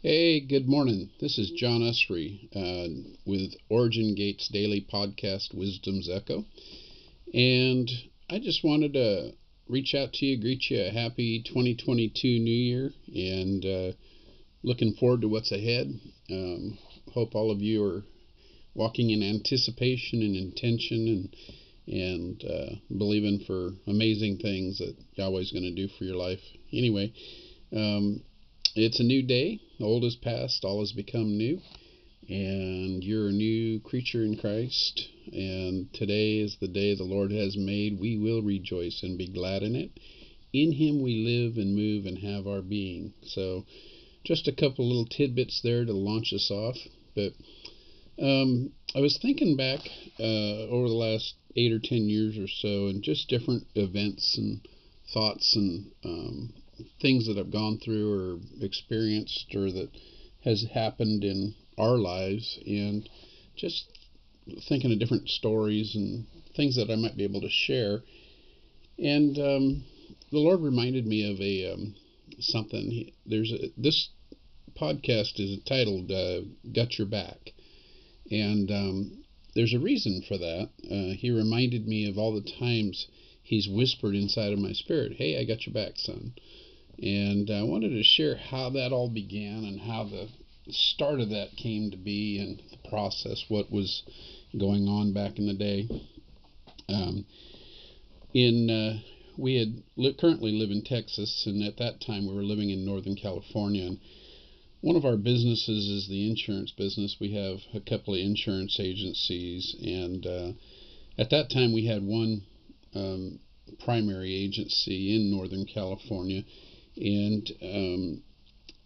Hey, good morning. This is John Usry uh, with Origin Gates Daily Podcast Wisdom's Echo. And I just wanted to reach out to you, greet you a happy 2022 New Year, and uh, looking forward to what's ahead. Um, hope all of you are walking in anticipation and intention and and uh, believing for amazing things that Yahweh's going to do for your life. Anyway, um, it's a new day. Old is past, all has become new. And you're a new creature in Christ. And today is the day the Lord has made. We will rejoice and be glad in it. In Him we live and move and have our being. So, just a couple little tidbits there to launch us off. But um, I was thinking back uh, over the last eight or ten years or so, and just different events and thoughts and um, things that I've gone through or experienced or that has happened in our lives, and just thinking of different stories and things that I might be able to share. And um, the Lord reminded me of a um, something. There's a, this podcast is titled uh, "Got Your Back," and um, there's a reason for that. Uh, he reminded me of all the times he's whispered inside of my spirit, "Hey, I got your back, son." And I wanted to share how that all began and how the start of that came to be and the process, what was going on back in the day. Um, in uh, we had li- currently live in Texas, and at that time we were living in Northern California. And one of our businesses is the insurance business. We have a couple of insurance agencies, and uh, at that time we had one um, primary agency in Northern California, and um,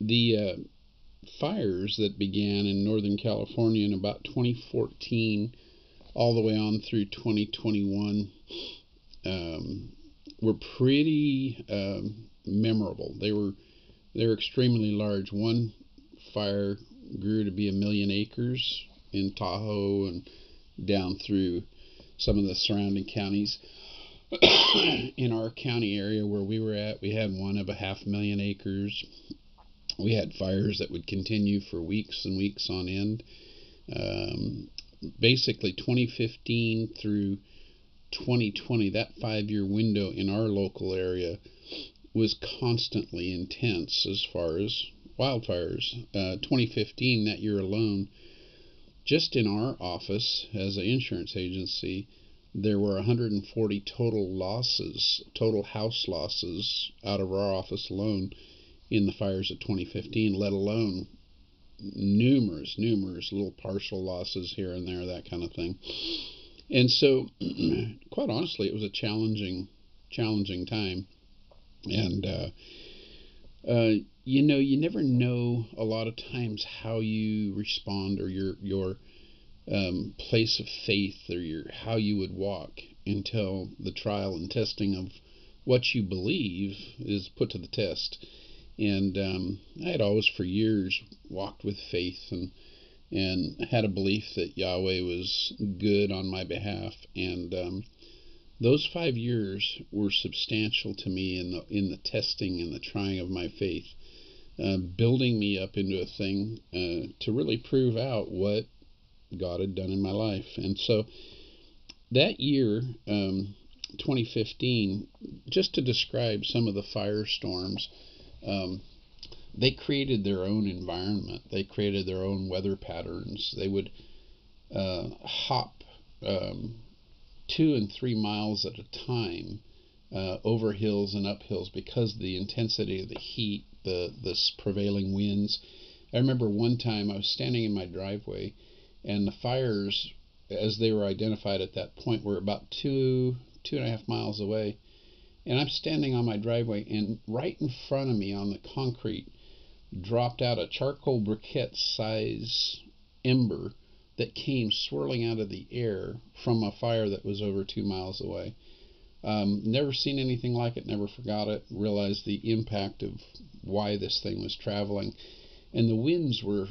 the uh, fires that began in Northern California in about 2014 all the way on through 2021 um, were pretty um, memorable. They were they were extremely large. One fire grew to be a million acres in Tahoe and down through some of the surrounding counties. in our county area where we were at, we had one of a half million acres. We had fires that would continue for weeks and weeks on end. Um, basically, 2015 through 2020, that five year window in our local area was constantly intense as far as wildfires. Uh, 2015, that year alone, just in our office as an insurance agency, there were 140 total losses, total house losses out of our office alone in the fires of 2015, let alone numerous, numerous little partial losses here and there, that kind of thing. And so, quite honestly, it was a challenging, challenging time. And, uh, uh, you know, you never know a lot of times how you respond or your, your, um, place of faith or your how you would walk until the trial and testing of what you believe is put to the test. And um, I had always, for years, walked with faith and and had a belief that Yahweh was good on my behalf. And um, those five years were substantial to me in the in the testing and the trying of my faith, uh, building me up into a thing uh, to really prove out what God had done in my life. And so that year, um, 2015, just to describe some of the firestorms, um, they created their own environment. They created their own weather patterns. They would uh, hop um, two and three miles at a time uh, over hills and up hills because the intensity of the heat, the the prevailing winds. I remember one time I was standing in my driveway and the fires, as they were identified at that point, were about two two and a half miles away. And I'm standing on my driveway, and right in front of me on the concrete dropped out a charcoal briquette size ember that came swirling out of the air from a fire that was over two miles away. Um, never seen anything like it, never forgot it, realized the impact of why this thing was traveling. And the winds were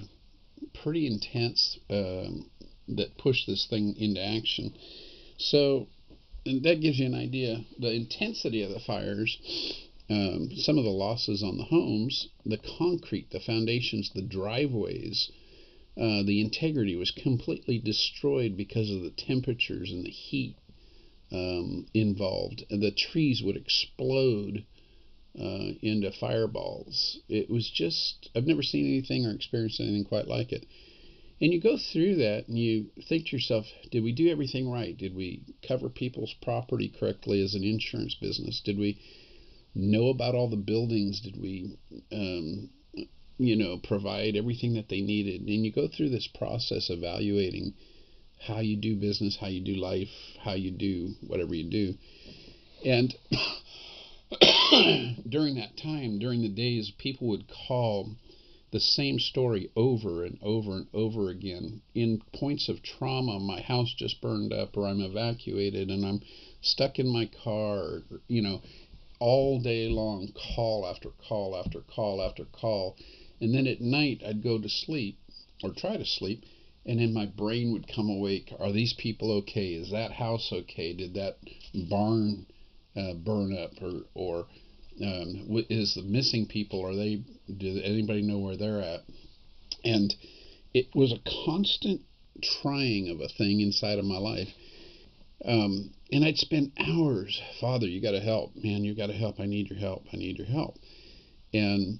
pretty intense um, that pushed this thing into action. So that gives you an idea. The intensity of the fires um, some of the losses on the homes, the concrete, the foundations, the driveways, uh, the integrity was completely destroyed because of the temperatures and the heat um, involved. And the trees would explode uh, into fireballs. It was just, I've never seen anything or experienced anything quite like it. And you go through that and you think to yourself, did we do everything right? Did we cover people's property correctly as an insurance business? Did we know about all the buildings? Did we, um, you know, provide everything that they needed? And you go through this process evaluating how you do business, how you do life, how you do whatever you do. And during that time, during the days, people would call the same story over and over and over again. In points of trauma, my house just burned up, or I'm evacuated, and I'm stuck in my car, or, you know, all day long, call after call after call after call. And then at night, I'd go to sleep, or try to sleep, and then my brain would come awake. Are these people okay? Is that house okay? Did that barn uh, burn up, or or um, is the missing people? Are they? Did anybody know where they're at? And it was a constant trying of a thing inside of my life. Um, and I'd spend hours, Father, you got to help, man, you got to help. I need your help. I need your help. And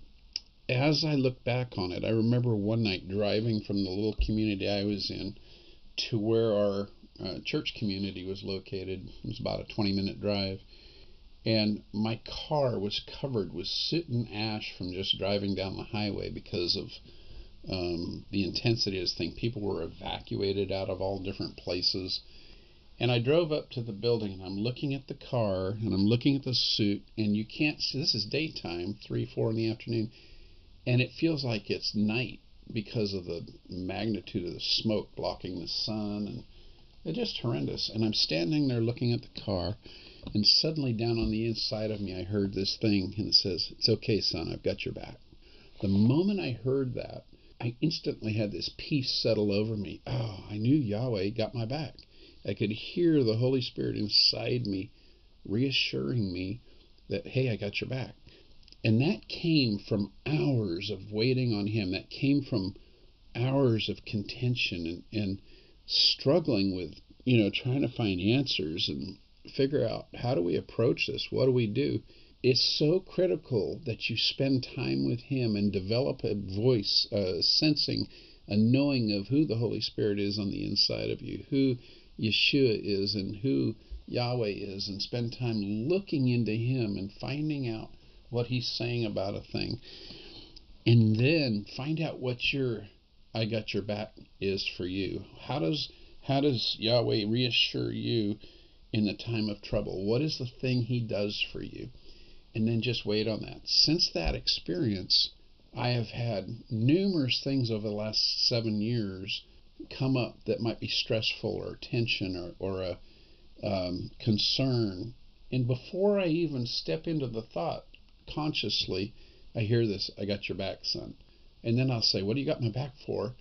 as I look back on it, I remember one night driving from the little community I was in to where our uh, church community was located. It was about a 20 minute drive and my car was covered with soot and ash from just driving down the highway because of um, the intensity of this thing. People were evacuated out of all different places. And I drove up to the building and I'm looking at the car and I'm looking at the soot and you can't see this is daytime, three, four in the afternoon, and it feels like it's night because of the magnitude of the smoke blocking the sun and it's just horrendous. And I'm standing there looking at the car and suddenly, down on the inside of me, I heard this thing, and it says, It's okay, son, I've got your back. The moment I heard that, I instantly had this peace settle over me. Oh, I knew Yahweh got my back. I could hear the Holy Spirit inside me reassuring me that, hey, I got your back. And that came from hours of waiting on Him. That came from hours of contention and, and struggling with, you know, trying to find answers and figure out how do we approach this? What do we do? It's so critical that you spend time with Him and develop a voice, a sensing, a knowing of who the Holy Spirit is on the inside of you, who Yeshua is, and who Yahweh is, and spend time looking into Him and finding out what He's saying about a thing. And then find out what your I got your back is for you. How does how does Yahweh reassure you in the time of trouble? What is the thing He does for you? And then just wait on that. Since that experience, I have had numerous things over the last seven years come up that might be stressful or tension or, or a um, concern. And before I even step into the thought consciously, I hear this I got your back, son. And then I'll say, What do you got my back for?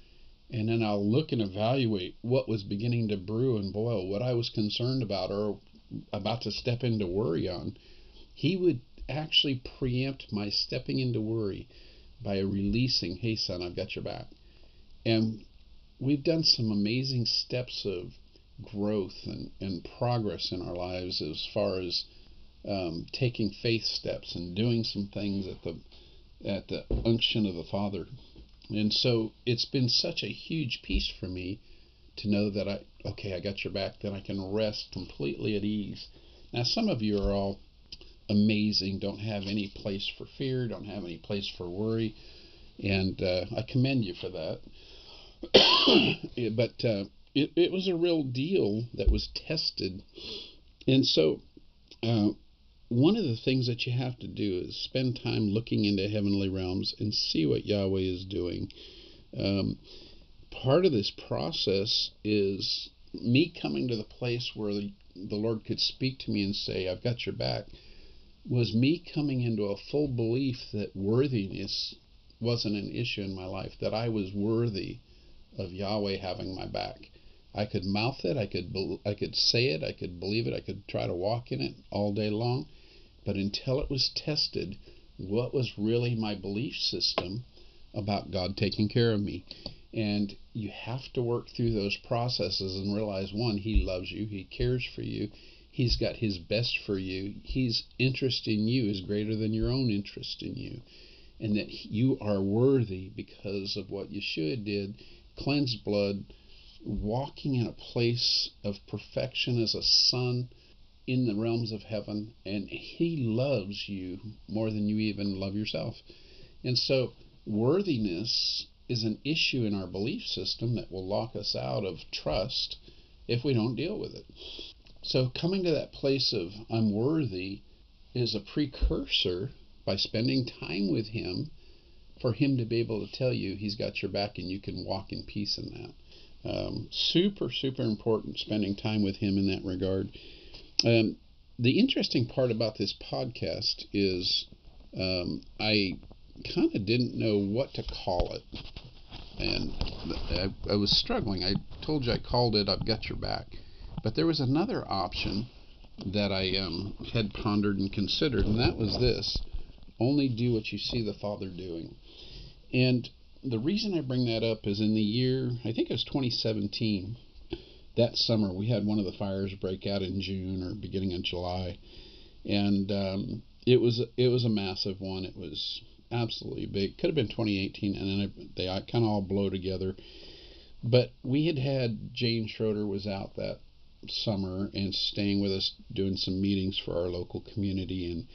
And then I'll look and evaluate what was beginning to brew and boil, what I was concerned about or about to step into worry on. He would actually preempt my stepping into worry by releasing, hey, son, I've got your back. And we've done some amazing steps of growth and, and progress in our lives as far as um, taking faith steps and doing some things at the at the unction of the Father and so it's been such a huge piece for me to know that I, okay, I got your back, then I can rest completely at ease. Now, some of you are all amazing, don't have any place for fear, don't have any place for worry, and uh, I commend you for that. but uh, it, it was a real deal that was tested. And so uh, one of the things that you have to do is spend time looking into heavenly realms and see what Yahweh is doing. Um, part of this process is me coming to the place where the, the Lord could speak to me and say, I've got your back, was me coming into a full belief that worthiness wasn't an issue in my life, that I was worthy of Yahweh having my back. I could mouth it, I could I could say it, I could believe it, I could try to walk in it all day long, But until it was tested, what was really my belief system about God taking care of me? And you have to work through those processes and realize one, He loves you, He cares for you, He's got His best for you. His interest in you is greater than your own interest in you. And that you are worthy because of what Yeshua did, cleansed blood, walking in a place of perfection as a son in the realms of heaven, and He loves you more than you even love yourself. And so, worthiness is an issue in our belief system that will lock us out of trust if we don't deal with it. So, coming to that place of I'm worthy is a precursor by spending time with Him for Him to be able to tell you He's got your back and you can walk in peace in that. Um, super, super important spending time with Him in that regard. Um, the interesting part about this podcast is um, I kind of didn't know what to call it. And I, I, was struggling. I told you I called it I've Got Your Back. But there was another option that I um, had pondered and considered, and that was this only do what you see the Father doing. And the reason I bring that up is in the year, I think it was 2017, that summer we had one of the fires break out in June or beginning of July, and um, it was it was a massive one. It was absolutely big. Could have been 2018, and then it, they kind of all blow together. But we had had Jane Schroeder was out that summer and staying with us doing some meetings for our local community,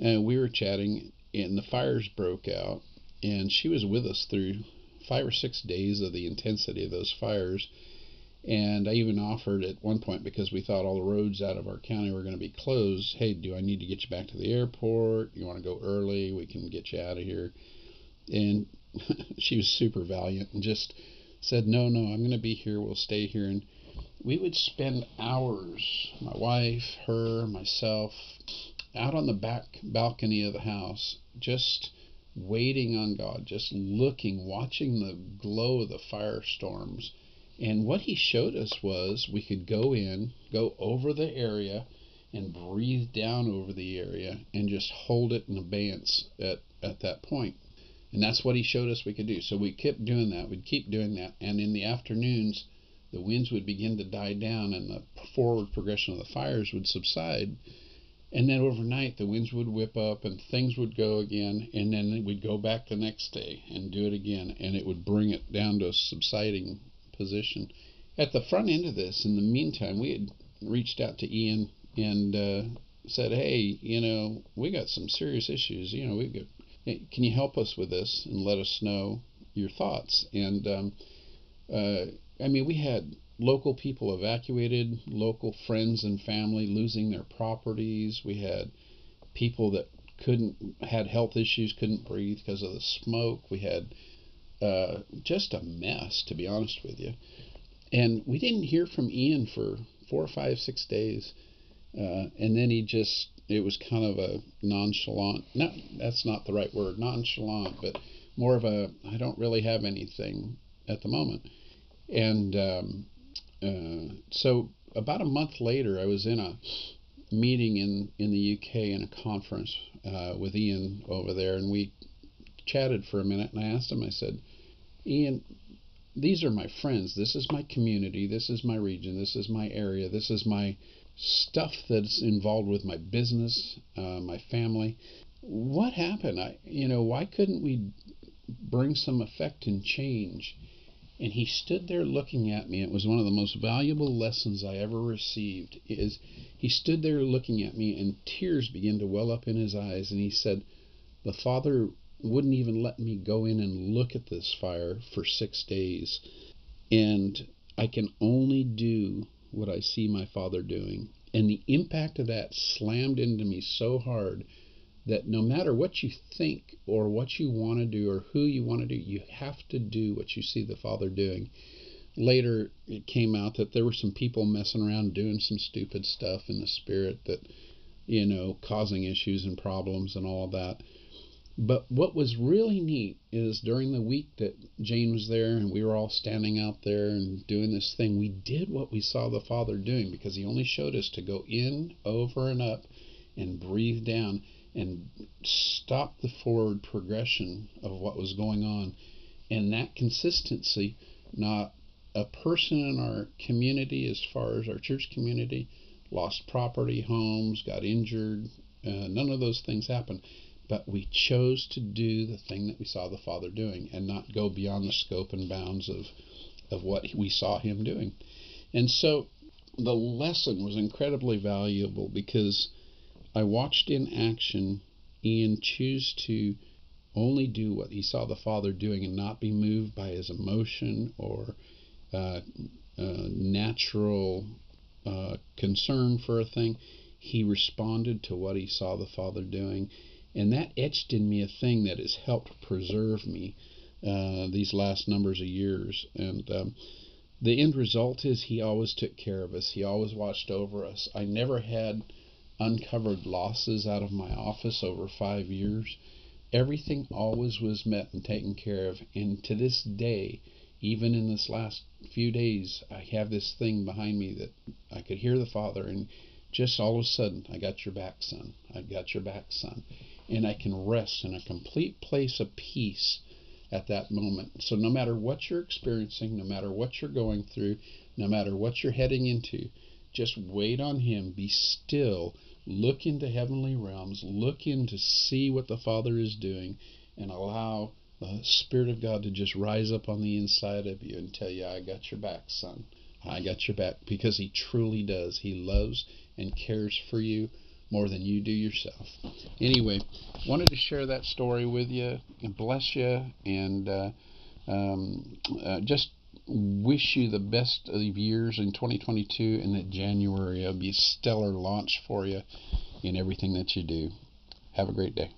and uh, we were chatting, and the fires broke out, and she was with us through five or six days of the intensity of those fires and I even offered at one point because we thought all the roads out of our county were going to be closed. Hey, do I need to get you back to the airport? You want to go early? We can get you out of here. And she was super valiant and just said, No, no, I'm going to be here. We'll stay here. And we would spend hours, my wife, her, myself, out on the back balcony of the house, just waiting on God, just looking, watching the glow of the firestorms and what he showed us was we could go in, go over the area, and breathe down over the area and just hold it in abeyance at, at that point. And that's what he showed us we could do. So we kept doing that. We'd keep doing that. And in the afternoons, the winds would begin to die down and the forward progression of the fires would subside. And then overnight, the winds would whip up and things would go again. And then we'd go back the next day and do it again. And it would bring it down to a subsiding position. At the front end of this, in the meantime, we had reached out to Ian and uh, said, "Hey, you know, we got some serious issues. You know, we got, can you help us with this and let us know your thoughts?" And um, uh, I mean, we had local people evacuated, local friends and family losing their properties. We had people that couldn't had health issues, couldn't breathe because of the smoke. We had uh, just a mess, to be honest with you. And we didn't hear from Ian for four or five, six days. Uh, and then he just, it was kind of a nonchalant, not, that's not the right word, nonchalant, but more of a, I don't really have anything at the moment. And um, uh, so about a month later, I was in a meeting in, in the UK in a conference uh, with Ian over there, and we chatted for a minute. And I asked him, I said, Ian, these are my friends. This is my community. This is my region. This is my area. This is my stuff that's involved with my business, uh, my family. What happened? I, you know, why couldn't we bring some effect and change? And he stood there looking at me. It was one of the most valuable lessons I ever received. Is he stood there looking at me, and tears began to well up in his eyes, and he said, "The Father wouldn't even let me go in and look at this fire for six days. And I can only do what I see my father doing. And the impact of that slammed into me so hard that no matter what you think or what you want to do or who you want to do, you have to do what you see the father doing. Later, it came out that there were some people messing around doing some stupid stuff in the spirit that, you know, causing issues and problems and all of that but what was really neat is during the week that Jane was there and we were all standing out there and doing this thing, we did what we saw the Father doing because He only showed us to go in, over, and up and breathe down and stop the forward progression of what was going on. And that consistency, not a person in our community, as far as our church community, lost property, homes, got injured. Uh, none of those things happened. But we chose to do the thing that we saw the Father doing and not go beyond the scope and bounds of, of what we saw Him doing. And so the lesson was incredibly valuable because I watched in action Ian choose to only do what he saw the Father doing and not be moved by his emotion or uh, uh, natural uh, concern for a thing. He responded to what he saw the Father doing. And that etched in me a thing that has helped preserve me uh, these last numbers of years. And um, the end result is he always took care of us, he always watched over us. I never had uncovered losses out of my office over five years. Everything always was met and taken care of. And to this day, even in this last few days, I have this thing behind me that I could hear the Father, and just all of a sudden, I got your back, son. I got your back, son. And I can rest in a complete place of peace at that moment. So, no matter what you're experiencing, no matter what you're going through, no matter what you're heading into, just wait on Him. Be still. Look into heavenly realms. Look in to see what the Father is doing and allow the Spirit of God to just rise up on the inside of you and tell you, I got your back, son. I got your back. Because He truly does. He loves and cares for you more than you do yourself. Anyway, wanted to share that story with you and bless you and uh, um, uh, just wish you the best of years in 2022 and that January will be a stellar launch for you in everything that you do. Have a great day.